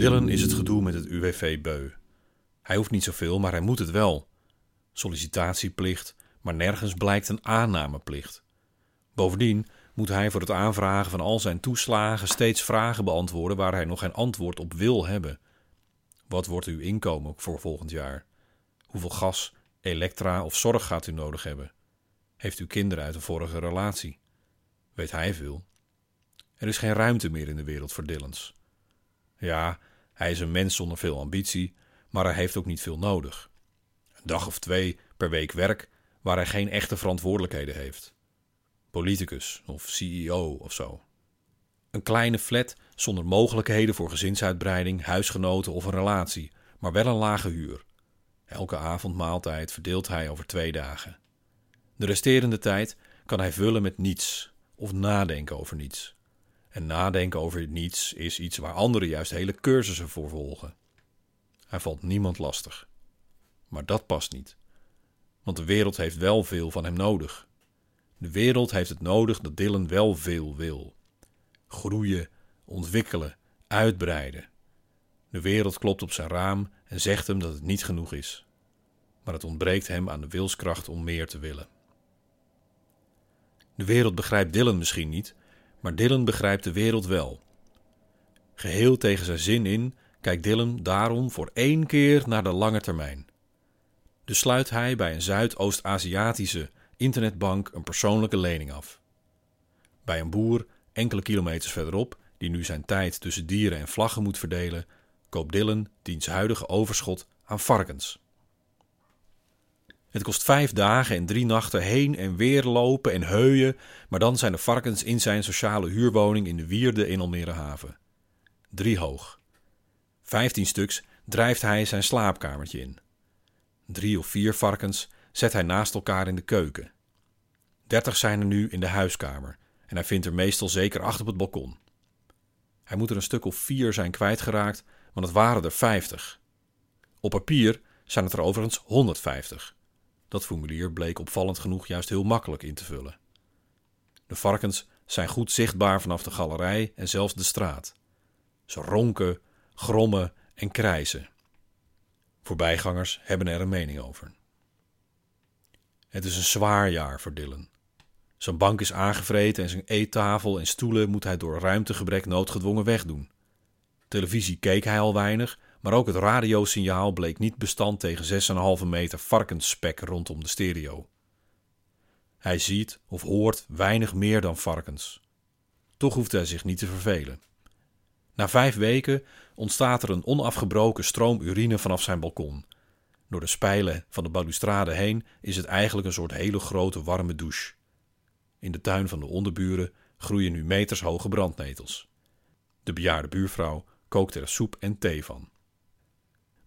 Dylan is het gedoe met het UWV beu. Hij hoeft niet zoveel, maar hij moet het wel. Sollicitatieplicht, maar nergens blijkt een aannameplicht. Bovendien moet hij voor het aanvragen van al zijn toeslagen steeds vragen beantwoorden waar hij nog geen antwoord op wil hebben. Wat wordt uw inkomen voor volgend jaar? Hoeveel gas, elektra of zorg gaat u nodig hebben? Heeft u kinderen uit een vorige relatie? Weet hij veel? Er is geen ruimte meer in de wereld voor Dillens. Ja, hij is een mens zonder veel ambitie, maar hij heeft ook niet veel nodig. Een dag of twee per week werk waar hij geen echte verantwoordelijkheden heeft. Politicus of CEO of zo. Een kleine flat zonder mogelijkheden voor gezinsuitbreiding, huisgenoten of een relatie, maar wel een lage huur. Elke avondmaaltijd verdeelt hij over twee dagen. De resterende tijd kan hij vullen met niets of nadenken over niets. En nadenken over niets is iets waar anderen juist hele cursussen voor volgen. Hij valt niemand lastig. Maar dat past niet. Want de wereld heeft wel veel van hem nodig. De wereld heeft het nodig dat Dylan wel veel wil. Groeien, ontwikkelen, uitbreiden. De wereld klopt op zijn raam en zegt hem dat het niet genoeg is. Maar het ontbreekt hem aan de wilskracht om meer te willen. De wereld begrijpt Dylan misschien niet, maar Dylan begrijpt de wereld wel. Geheel tegen zijn zin in kijkt Dylan daarom voor één keer naar de lange termijn. Dus sluit hij bij een Zuidoost-Aziatische internetbank een persoonlijke lening af. Bij een boer enkele kilometers verderop, die nu zijn tijd tussen dieren en vlaggen moet verdelen, koopt Dylan diens huidige overschot aan varkens. Het kost vijf dagen en drie nachten heen en weer lopen en heuien, maar dan zijn de varkens in zijn sociale huurwoning in de Wierde in Almere Haven. Drie hoog. Vijftien stuks drijft hij zijn slaapkamertje in. Drie of vier varkens zet hij naast elkaar in de keuken. Dertig zijn er nu in de huiskamer en hij vindt er meestal zeker acht op het balkon. Hij moet er een stuk of vier zijn kwijtgeraakt, want het waren er vijftig. Op papier zijn het er overigens 150. Dat formulier bleek opvallend genoeg juist heel makkelijk in te vullen. De varkens zijn goed zichtbaar vanaf de galerij en zelfs de straat. Ze ronken, grommen en krijzen. Voorbijgangers hebben er een mening over. Het is een zwaar jaar voor Dylan. Zijn bank is aangevreten en zijn eettafel en stoelen moet hij door ruimtegebrek noodgedwongen wegdoen. Televisie keek hij al weinig, maar ook het radiosignaal bleek niet bestand tegen 6,5 meter varkensspek rondom de stereo. Hij ziet of hoort weinig meer dan varkens. Toch hoeft hij zich niet te vervelen. Na vijf weken ontstaat er een onafgebroken stroom urine vanaf zijn balkon. Door de spijlen van de balustrade heen is het eigenlijk een soort hele grote warme douche. In de tuin van de onderburen groeien nu metershoge brandnetels. De bejaarde buurvrouw kookt er soep en thee van.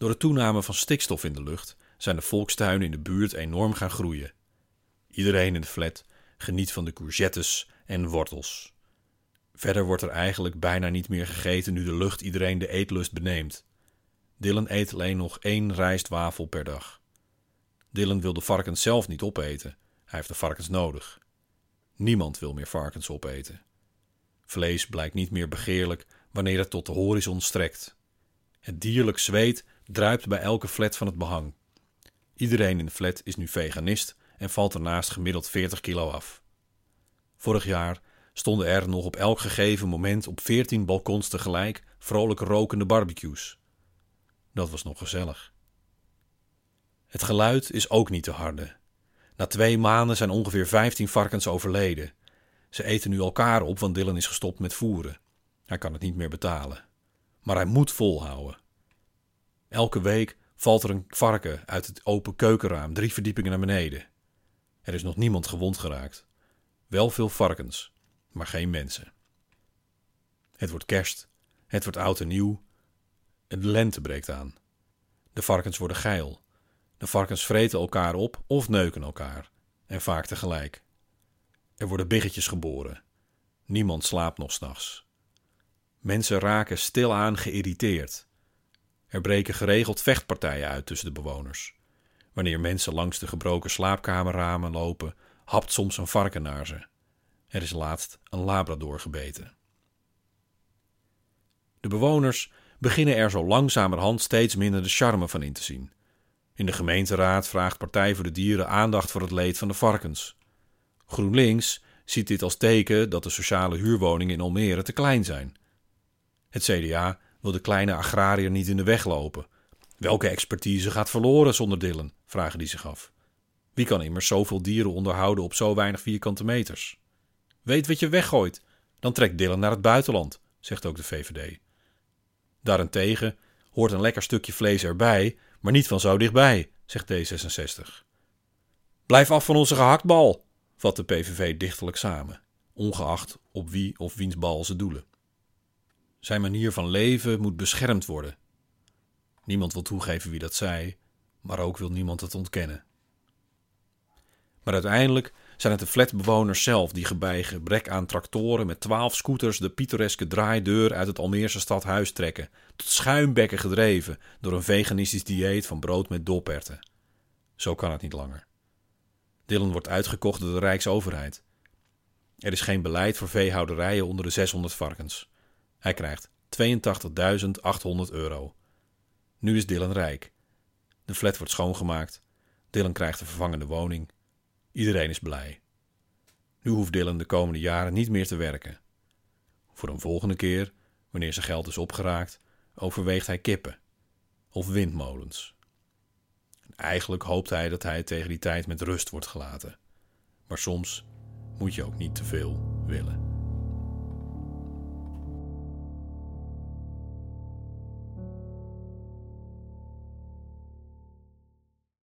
Door de toename van stikstof in de lucht zijn de volkstuinen in de buurt enorm gaan groeien. Iedereen in de flat geniet van de courgettes en wortels. Verder wordt er eigenlijk bijna niet meer gegeten nu de lucht iedereen de eetlust beneemt. Dylan eet alleen nog één rijstwafel per dag. Dylan wil de varkens zelf niet opeten. Hij heeft de varkens nodig. Niemand wil meer varkens opeten. Vlees blijkt niet meer begeerlijk wanneer het tot de horizon strekt. Het dierlijk zweet druipt bij elke flat van het behang. Iedereen in de flat is nu veganist en valt ernaast gemiddeld 40 kilo af. Vorig jaar stonden er nog op elk gegeven moment op 14 balkons tegelijk vrolijk rokende barbecues. Dat was nog gezellig. Het geluid is ook niet te harde. Na twee maanden zijn ongeveer 15 varkens overleden. Ze eten nu elkaar op, want Dylan is gestopt met voeren. Hij kan het niet meer betalen. Maar hij moet volhouden. Elke week valt er een varken uit het open keukenraam drie verdiepingen naar beneden. Er is nog niemand gewond geraakt. Wel veel varkens, maar geen mensen. Het wordt kerst, het wordt oud en nieuw. De lente breekt aan. De varkens worden geil. De varkens vreten elkaar op of neuken elkaar. En vaak tegelijk. Er worden biggetjes geboren. Niemand slaapt nog s'nachts. Mensen raken stilaan geïrriteerd. Er breken geregeld vechtpartijen uit tussen de bewoners. Wanneer mensen langs de gebroken slaapkamerramen lopen, hapt soms een varken naar ze. Er is laatst een labrador gebeten. De bewoners beginnen er zo langzamerhand steeds minder de charme van in te zien. In de gemeenteraad vraagt Partij voor de Dieren aandacht voor het leed van de varkens. GroenLinks ziet dit als teken dat de sociale huurwoningen in Almere te klein zijn. Het CDA wil de kleine agrariër niet in de weg lopen. Welke expertise gaat verloren zonder Dillen? vragen die zich af. Wie kan immers zoveel dieren onderhouden op zo weinig vierkante meters? Weet wat je weggooit, dan trekt Dillen naar het buitenland, zegt ook de VVD. Daarentegen hoort een lekker stukje vlees erbij, maar niet van zo dichtbij, zegt D66. Blijf af van onze gehaktbal, vat de PVV dichtelijk samen, ongeacht op wie of wiens bal ze doelen. Zijn manier van leven moet beschermd worden. Niemand wil toegeven wie dat zei, maar ook wil niemand het ontkennen. Maar uiteindelijk zijn het de flatbewoners zelf die bij gebrek aan tractoren met twaalf scooters de pittoreske draaideur uit het Almeerse stadhuis trekken, tot schuimbekken gedreven door een veganistisch dieet van brood met doperten. Zo kan het niet langer. Dillen wordt uitgekocht door de Rijksoverheid. Er is geen beleid voor veehouderijen onder de 600 varkens. Hij krijgt 82.800 euro. Nu is Dylan rijk. De flat wordt schoongemaakt. Dylan krijgt een vervangende woning. Iedereen is blij. Nu hoeft Dylan de komende jaren niet meer te werken. Voor een volgende keer, wanneer zijn geld is opgeraakt, overweegt hij kippen of windmolens. Eigenlijk hoopt hij dat hij tegen die tijd met rust wordt gelaten. Maar soms moet je ook niet te veel willen.